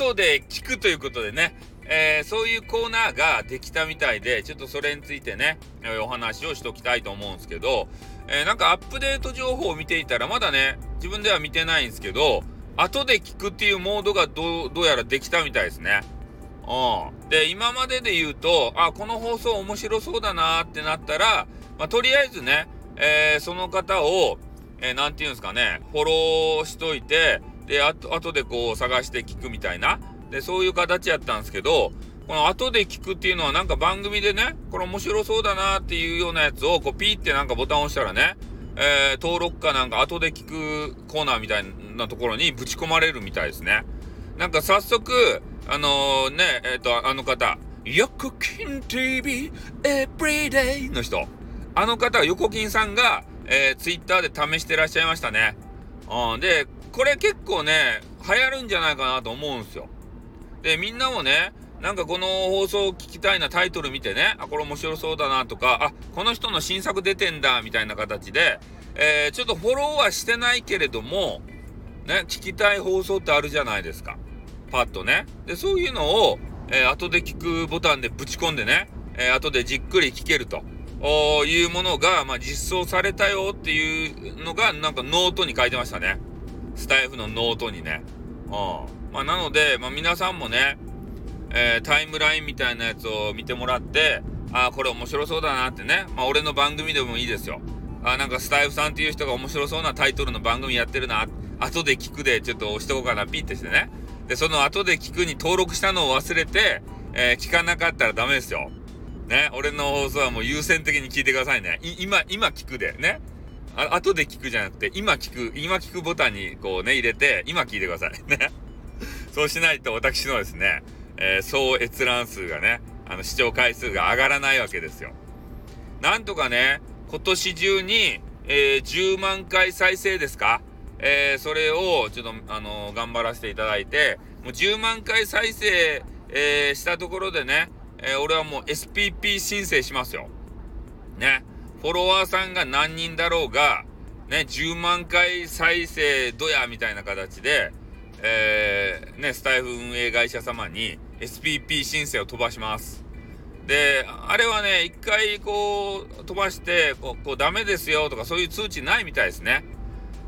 後で聞くということでね、えー、そういうコーナーができたみたいで、ちょっとそれについてね、お話をしときたいと思うんですけど、えー、なんかアップデート情報を見ていたら、まだね、自分では見てないんですけど、後で聞くっていうモードがどう、どうやらできたみたいですね。うん。で、今までで言うと、あ、この放送面白そうだなってなったら、まあ、とりあえずね、えー、その方を、えー、て言うんですかね、フォローしといて、で、あと、後でこう探して聞くみたいな、で、そういう形やったんですけど、この後で聞くっていうのはなんか番組でね、これ面白そうだなっていうようなやつを、こうピーってなんかボタンを押したらね、えー、登録かなんか後で聞くコーナーみたいなところにぶち込まれるみたいですね。なんか早速、あのー、ね、えっ、ー、と、あの方、横金 TV Everyday の人。あの方、横金さんが、えー、ツイッターで試してらっしゃいましたね。うん、で、これ結構ね、流行るんじゃないかなと思うんですよ。で、みんなもね、なんかこの放送を聞きたいなタイトル見てね、あ、これ面白そうだなとか、あ、この人の新作出てんだ、みたいな形で、えー、ちょっとフォローはしてないけれども、ね、聞きたい放送ってあるじゃないですか。パッとね。で、そういうのを、えー、後で聞くボタンでぶち込んでね、えー、後でじっくり聞けるというものが、まあ、実装されたよっていうのが、なんかノートに書いてましたね。スタエフのノートにね。うん。まあ、なので、まあ、皆さんもね、えー、タイムラインみたいなやつを見てもらって、ああ、これ面白そうだなってね。まあ、俺の番組でもいいですよ。あなんかスタエフさんっていう人が面白そうなタイトルの番組やってるな。後で聞くでちょっと押しとこうかな。ピッてしてね。で、その後で聞くに登録したのを忘れて、えー、聞かなかったらダメですよ。ね。俺の放送はもう優先的に聞いてくださいね。今、今聞くで。ね。あ後で聞くじゃなくて、今聞く、今聞くボタンにこうね、入れて、今聞いてください。ね。そうしないと私のですね、えー、総閲覧数がね、あの視聴回数が上がらないわけですよ。なんとかね、今年中に、えー、10万回再生ですか？えー、それをちょっと、あの、頑張らせていただいて、もう10万回再生、え、したところでね、え俺はもう SPP 申請しますよ。ね。フォロワーさんが何人だろうが、ね、10万回再生どやみたいな形で、えー、ね、スタイフ運営会社様に SPP 申請を飛ばします。で、あれはね、一回こう飛ばして、こう、こうダメですよとかそういう通知ないみたいですね。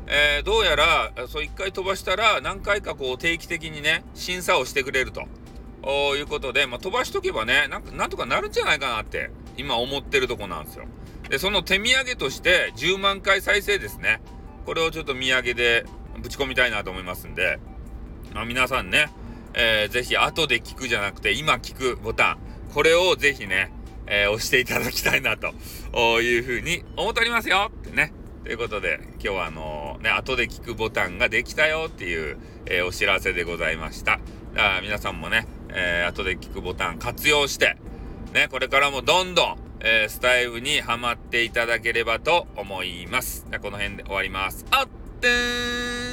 えー、どうやら、そう一回飛ばしたら何回かこう定期的にね、審査をしてくれると。いうことで、まあ、飛ばしとけばね、なんか、なんとかなるんじゃないかなって、今思ってるとこなんですよ。で、その手土産として10万回再生ですね。これをちょっと土産でぶち込みたいなと思いますんで、まあ、皆さんね、えー、ぜひ後で聞くじゃなくて今聞くボタン、これをぜひね、えー、押していただきたいなというふうに思っておりますよってね。ということで、今日はあのー、ね、後で聞くボタンができたよっていう、えー、お知らせでございました。あ皆さんもね、えー、後で聞くボタン活用して、ね、これからもどんどん、えー、スタイルにはまっていただければと思います。じゃこの辺で終わります。あってーん